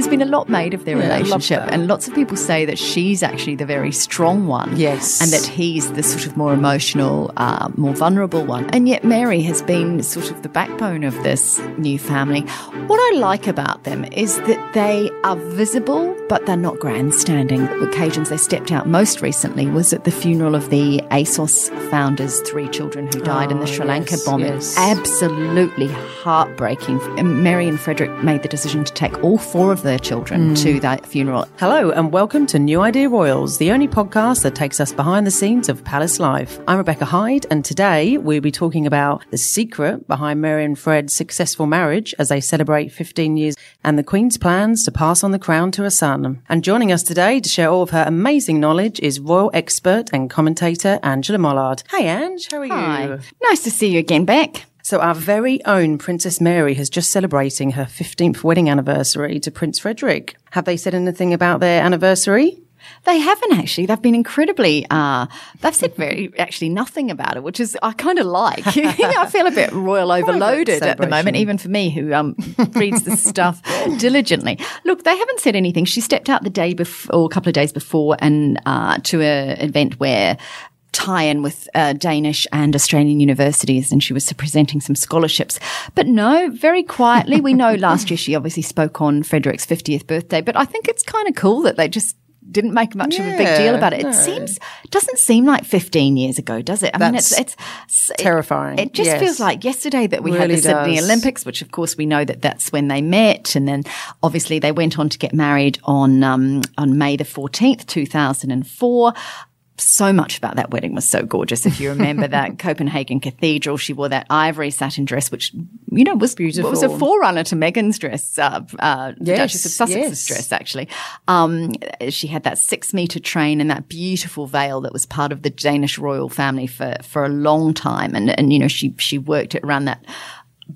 There's been a lot made of their Yeah, relationship, and lots of people say that she's actually the very strong one. Yes. And that he's the sort of more emotional, uh, more vulnerable one. And yet, Mary has been sort of the backbone of this new family. What I like about them is that they are visible, but they're not grandstanding. The occasions they stepped out most recently was at the funeral of the ASOS founders' three children who died in the Oh, Sri Lanka yes, bombing. yes. Absolutely heartbreaking. And Mary and Frederick made the decision to take all four of their children to hmm. that funeral. Hello and welcome to New Idea Royals, the only podcast that takes us behind the scenes of palace life. I'm Rebecca Hyde and today we'll be talking about the secret behind Mary and Fred's successful marriage as they celebrate 15 years and the Queen's plans to pass on the crown to her son. And joining us today to share all of her amazing knowledge is royal expert and commentator Angela Mollard. Hey Ange, how are you? Hi. Nice to see you again, Beck. So our very own Princess Mary has just celebrating her 15th wedding anniversary to Prince Frederick. Have they said anything about their anniversary? They haven't actually. They've been incredibly. Uh, they've said very actually nothing about it, which is I kind of like. I feel a bit royal overloaded at the moment, even for me who um, reads the stuff diligently. Look, they haven't said anything. She stepped out the day before, or a couple of days before, and uh, to an event where tie-in with uh, Danish and Australian universities, and she was presenting some scholarships. But no, very quietly. We know last year she obviously spoke on Frederick's 50th birthday, but I think it's kind of cool that they just didn't make much of a big deal about it. It no. seems doesn't seem like 15 years ago, does it? I mean, it's it's, it's terrifying. It, just Yes. feels like yesterday that we had Really the Sydney does. Olympics, which of course we know that that's when they met, and then obviously they went on to get married on um, on May the 14th, 2004 so much about that wedding was so gorgeous. If you remember that Copenhagen Cathedral, she wore that ivory satin dress, which you know was Beautiful. was a forerunner to Meghan's dress, uh, uh, Yes, Duchess of Sussex's yes. dress. Actually, um, she had that six meter train and that beautiful veil that was part of the Danish royal family for for a long time, and and you know she she worked it around that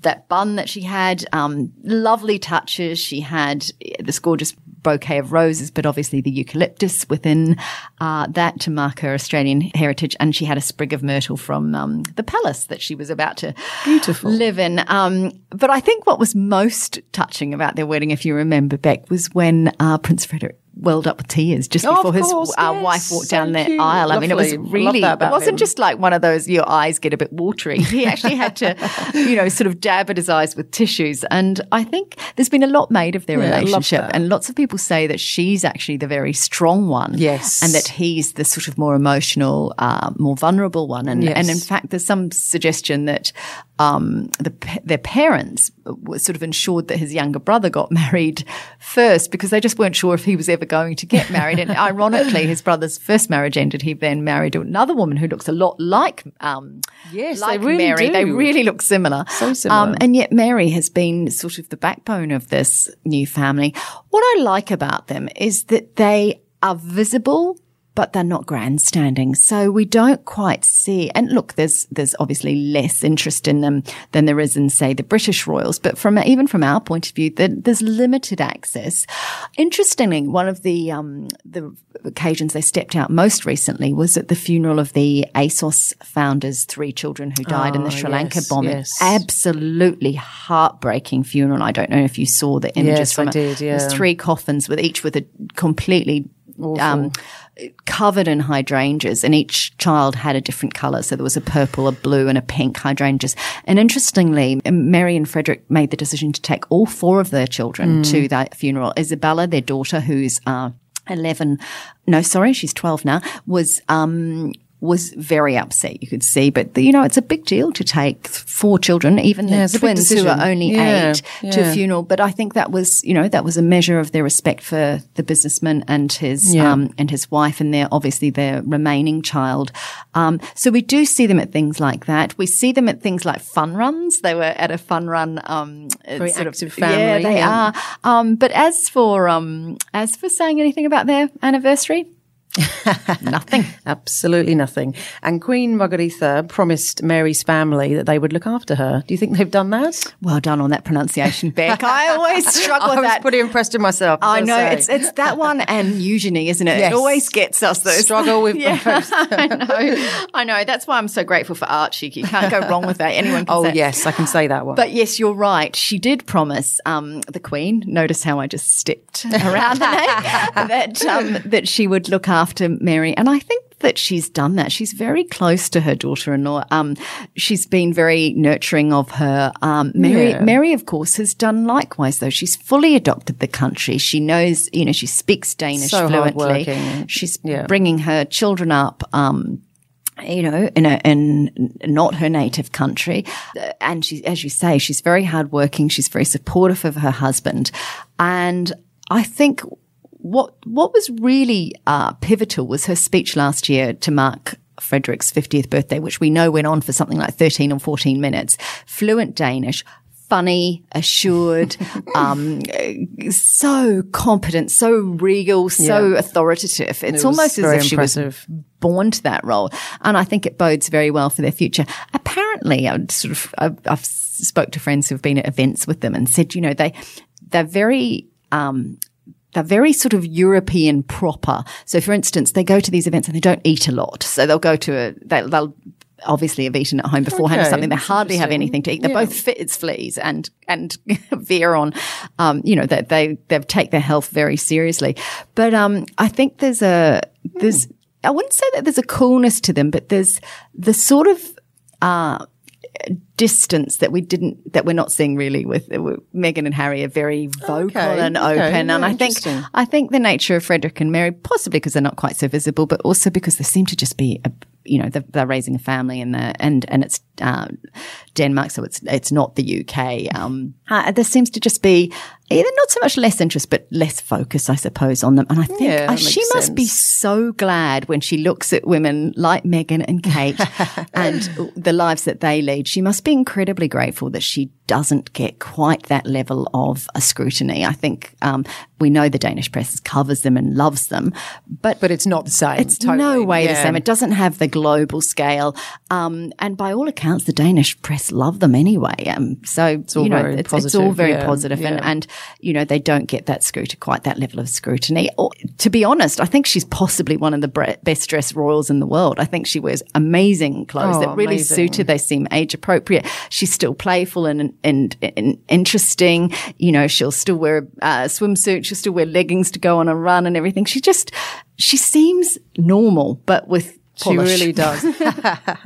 that bun that she had, um, lovely touches. She had this gorgeous bouquet of roses, but obviously the eucalyptus within uh, that to mark her Australian heritage. And she had a sprig of myrtle from um, the palace that she was about to Beautiful. live in. Um, but I think what was most touching about their wedding, if you remember, Beck, was when uh, Prince Frederick welled up with tears just Oh, before his course, uh, yes. wife walked So down the cute. aisle. I mean, it was really it wasn't him. just like one of those, your eyes get a bit watery. He actually had to, you know, sort of dab at his eyes with tissues. And I think there's been a lot made of their Yeah, relationship. And lots of people say that she's actually the very strong one. Yes. And that he's the sort of more emotional, uh, more vulnerable one. And, Yes. and in fact, there's some suggestion that um, the, their parents were sort of ensured that his younger brother got married first because they just weren't sure if he was ever going to get married. and ironically, his brother's first marriage ended. He then married another woman who looks a lot like um, Yes, like they really Mary. They really look similar. So similar. Um, and yet Mary has been sort of the backbone of this new family. What I like about them is that they are visible but they're not grandstanding. So we don't quite see, and look, there's, there's obviously less interest in them than there is in, say, the British royals. But from, even from our point of view, there, there's limited access. Interestingly, one of the, um, the occasions they stepped out most recently was at the funeral of the ASOS founders' three children who died in the Oh, Sri Lanka yes, bombing. yes. Absolutely heartbreaking funeral. I don't know if you saw the images Yes, from I it. did, There's three coffins with each with a completely um, covered in hydrangeas, and each child had a different color. So there was a purple, a blue, and a pink hydrangeas. And interestingly, Mary and Frederick made the decision to take all four of their children Mm. to that funeral. Isabella, their daughter, who's uh, 11, no, sorry, she's 12 now, was um, was very upset. You could see, but you know, it's a big deal to take four children, even Yeah, the it's a big twins who are only Yeah, eight, to a funeral. But I think that was, you know, that was a measure of their respect for the businessman and his Yeah. um, and his wife, and their obviously their remaining child. Um, so we do see them at things like that. We see them at things like fun runs. They were at a fun run. Um, Very sort of- active Yeah, they yeah. are. Um, but as for um, as for saying anything about their anniversary, nothing. Absolutely nothing. And Queen Margrethe promised Mary's family that they would look after her. Do you think they've done that? Well done on that pronunciation, Beck. I always struggle I with was that. pretty impressed with myself. I know say. it's it's that one and Eugenie, isn't it? Yes. It always gets us those Struggle with yeah, both. I know, I know. That's why I'm so grateful for Archie. You can't go wrong with that. Anyone can Oh say yes, I can say that one. But yes, you're right. She did promise um, the Queen. Notice how I just stepped around the name that um, that she would look after Mary, and I think that she's done that. She's very close to her daughter-in-law. Um, she's been very nurturing of her. Um, Mary, Yeah. Mary, of course, has done likewise. Though she's fully adopted the country. She knows, you know, she speaks Danish So fluently. She's Yeah. bringing her children up. Um, you know, in a, in not her native country. Uh, And she, as you say, she's very hardworking. She's very supportive of her husband. And I think what, what was really, uh, pivotal was her speech last year to mark Frederick's 50th birthday, which we know went on for something like 13 or 14 minutes. Fluent Danish. Funny, assured, um, so competent, so regal, so Yeah. authoritative. It's was almost as if she was born to that role. And I think it bodes very well for their future. Apparently, I sort of, I've, I've spoke to friends who've been at events with them and said, you know, they, they're very, um, they're very sort of European proper. So, for instance, they go to these events and they don't eat a lot. So they'll go to a, they'll, they'll obviously have eaten at home beforehand or something. They hardly have anything to eat. They're Yeah. both fit as fleas and, and veer on, um, you know, that they, they take their health very seriously. But, um, I think there's a, there's, I wouldn't say that there's a coolness to them, but there's the sort of, uh, distance that we didn't that we're not seeing really with, with Meghan and Harry are very vocal Okay, and okay, open. And I think. I think the nature of Frederick and Mary possibly because they're not quite so visible but also because they seem to just be a, you know they're, they're raising a family and they're, and and it's uh, Denmark so it's it's not the UK um uh, there seems to just be either not so much less interest but less focus I suppose on them and I think Yeah, uh, she makes must be so glad when she looks at women like Meghan and Kate and the lives that they lead. She must be incredibly grateful that she doesn't get quite that level of a scrutiny. I think um, we know the Danish press covers them and loves them, but but it's not the same. it's totally. no way the same. It doesn't have the global scale. Um, and by all accounts, the Danish press love them anyway. Um, so all you know, very it's, it's all very yeah, positive and, yeah. and, you know, they don't get that scrutiny, quite that level of scrutiny. Or, to be honest, I think she's possibly one of the best dressed royals in the world. I think she wears amazing clothes Oh, that really amazing. suit her. They seem age appropriate. She's still playful and, and, and interesting. You know, she'll still wear a uh, swimsuit. She'll still wear leggings to go on a run and everything. She just, she seems normal, but with She really does.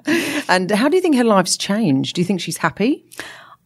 and how do you think her life's changed? Do you think she's happy?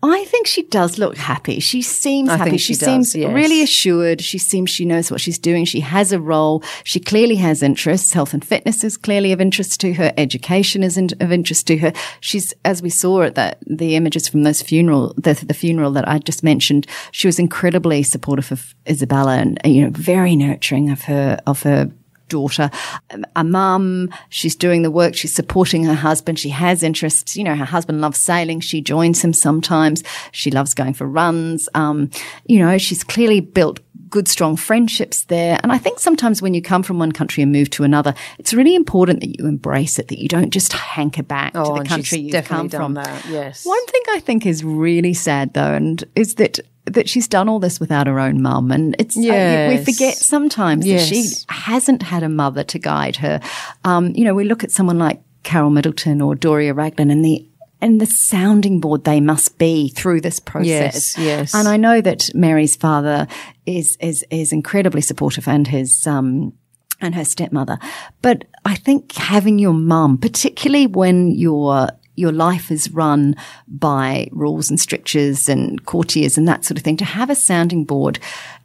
I think she does look happy. She seems I happy. she she does, seems yes. really assured. She seems she knows what she's doing. She has a role. She clearly has interests. Health and fitness is clearly of interest to her. Education is in, of interest to her. She's, as we saw at that, the images from those funeral, the, the funeral that I just mentioned, she was incredibly supportive of Isabella and, you know, very nurturing of her, of her daughter, um, a mum. She's doing the work. She's supporting her husband. She has interests. You know, her husband loves sailing. She joins him sometimes. She loves going for runs. Um, you know, she's clearly built good, strong friendships there. And I think sometimes when you come from one country and move to another, it's really important that you embrace it, that you don't just hanker back to Oh, the country you've come from. that, yes. One thing I think is really sad though, and is that that she's done all this without her own mum, and it's uh, we forget sometimes that she hasn't had a mother to guide her. Um, you know, we look at someone like Carole Middleton or Doria Ragland, and the and the sounding board they must be through this process. Yes, yes. And I know that Mary's father is is is incredibly supportive, and his um and her stepmother. But I think having your mum, particularly when your your life is run by rules and strictures and courtiers and that sort of thing, to have a sounding board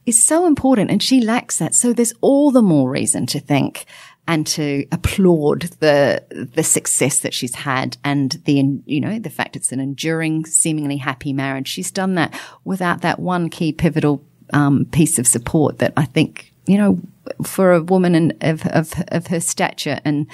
is so important. And she lacks that. So there's all the more reason to think and to applaud the the success that she's had and the you know the fact it's an enduring, seemingly happy marriage. She's done that without that one key pivotal um, piece of support that I think you know for a woman in, of, of of her stature and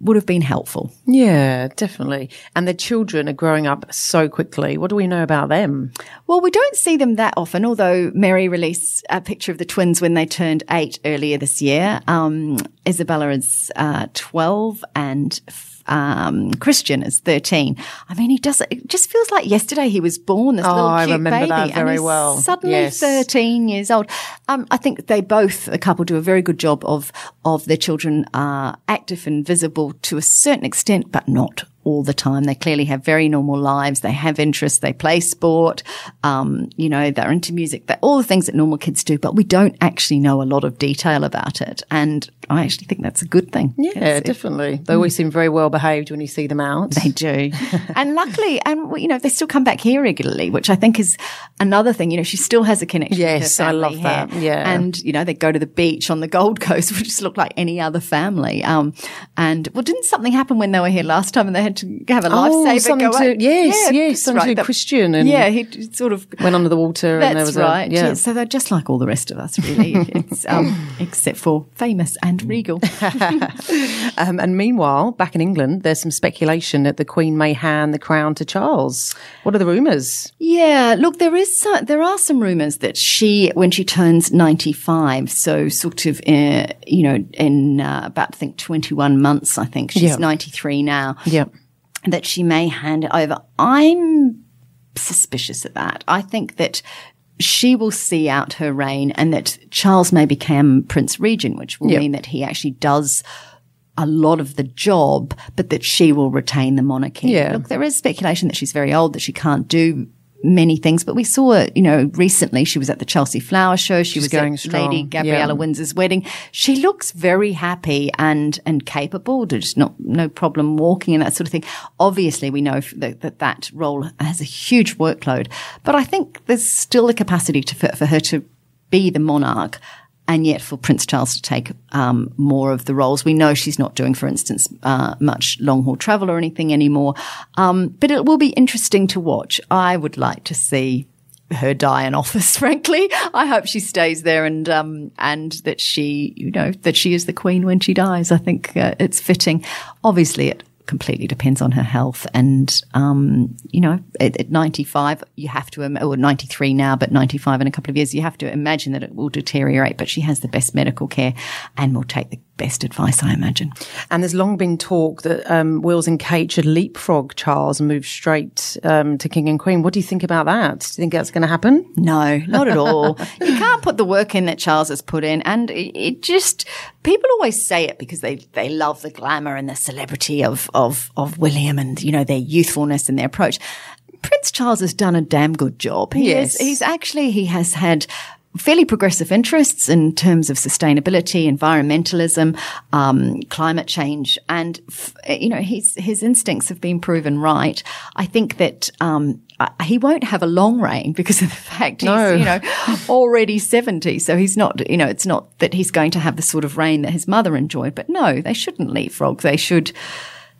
would have been helpful. Yeah, definitely. And the children are growing up so quickly. What do we know about them? Well, we don't see them that often, although Mary released a picture of the twins when they turned eight earlier this year. Um, Isabella is uh, 12 and um, Christian is 13. I mean, he does, it just feels like yesterday he was born, this oh, little cute I remember baby. that very and he's well. Suddenly Yes. 13 years old. Um, I think they both, the couple do a very good job of, of their children are active and visible to a certain extent, but not all the time. They clearly have very normal lives. They have interests. They play sport. Um, you know, they're into music. They're all the things that normal kids do, but we don't actually know a lot of detail about it. And I actually think that's a good thing. Yeah, It's- definitely. They always seem very well behaved when you see them out. they do. and luckily, and you know, they still come back here regularly, which I think is another thing. You know, she still has a connection Yes, I love that. Yeah. And, you know, they go to the beach on the Gold Coast, which just look like any other family. Um, and well, didn't something happen when they were here last time and they had to have a Oh, lifesaver something go to- yes, Yeah, yes, that's something to That- Christian and- yeah, he sort of Went under the water and there that's was right. a yeah. Yeah, So they're just like all the rest of us, really. it's, um, except for famous and regal. Um, and meanwhile, back in England, there's some speculation that the Queen may hand the crown to Charles. What are the rumours? Yeah, look, there is some, there are some rumours that she, when she turns ninety five, so sort of, uh, you know, in uh, about I think twenty one months, I think she's Yeah. ninety three now. Yeah. That she may hand it over. I'm suspicious of that. I think that she will see out her reign and that Charles may become Prince Regent, which will Yeah. mean that he actually does a lot of the job, but that she will retain the monarchy. Yeah. Look, there is speculation that she's very old, that she can't do many things, but we saw, you know, recently she was at the Chelsea Flower Show. She was going at strong. Lady Gabriella Yeah. Windsor's wedding. She looks very happy and and capable. There's not no problem walking and that sort of thing. Obviously, we know that that, that role has a huge workload, but I think there's still the capacity to, for, for her to be the monarch. And yet, for Prince Charles to take um, more of the roles, we know she's not doing, for instance, uh, much long haul travel or anything anymore. Um, but it will be interesting to watch. I would like to see her die in office. Frankly, I hope she stays there and um, and that she, you know, that she is the queen when she dies. I think uh, it's fitting. Obviously, it completely depends on her health, and um, you know, at, at ninety five, you have to, or ninety three now, but ninety five in a couple of years, you have to imagine that it will deteriorate. But she has the best medical care and will take the best advice, I imagine. And there's long been talk that um, Wills and Kate should leapfrog Charles and move straight um, to King and Queen. What do you think about that? Do you think that's going to happen? No, not at all. you can't put the work in that Charles has put in. And it, it just, people always say it because they, they love the glamour and the celebrity of, of, of William and, you know, their youthfulness and their approach. Prince Charles has done a damn good job. He Yes. is, he's actually, he has had fairly progressive interests in terms of sustainability, environmentalism, um, climate change, and f- you know his his instincts have been proven right. I think that um, he won't have a long reign because of the fact he's No. you know already seventy. So he's not you know it's not that he's going to have the sort of reign that his mother enjoyed. But no, they shouldn't leave leapfrog. They should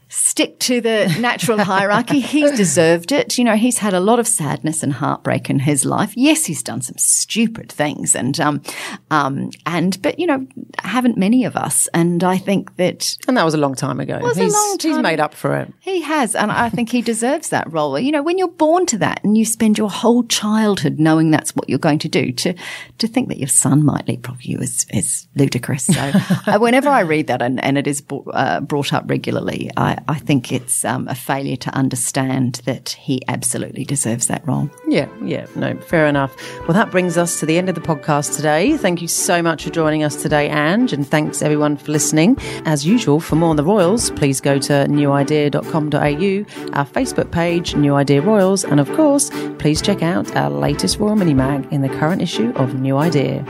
stick to the natural hierarchy. He's deserved it. You know, he's had a lot of sadness and heartbreak in his life. Yes, he's done some stupid things and, um, um, and, but, you know, haven't many of us. And I think that And that was a long time ago. was a he's, long he's made up for it. he has. And I think he deserves that role. You know, when you're born to that and you spend your whole childhood knowing that's what you're going to do, to, to think that your son might leapfrog you is, is ludicrous. So uh, whenever I read that and, and it is brought, uh, brought up regularly, I, think it's um, a failure to understand that he absolutely deserves that role. Yeah, yeah, no, fair enough. Well, that brings us to the end of the podcast today. Thank you so much for joining us today, Ange, and thanks everyone for listening. As usual, for more on the Royals, please go to newidea.com.au, our Facebook page, New Idea Royals, and of course, please check out our latest Royal Mini Mag in the current issue of New Idea.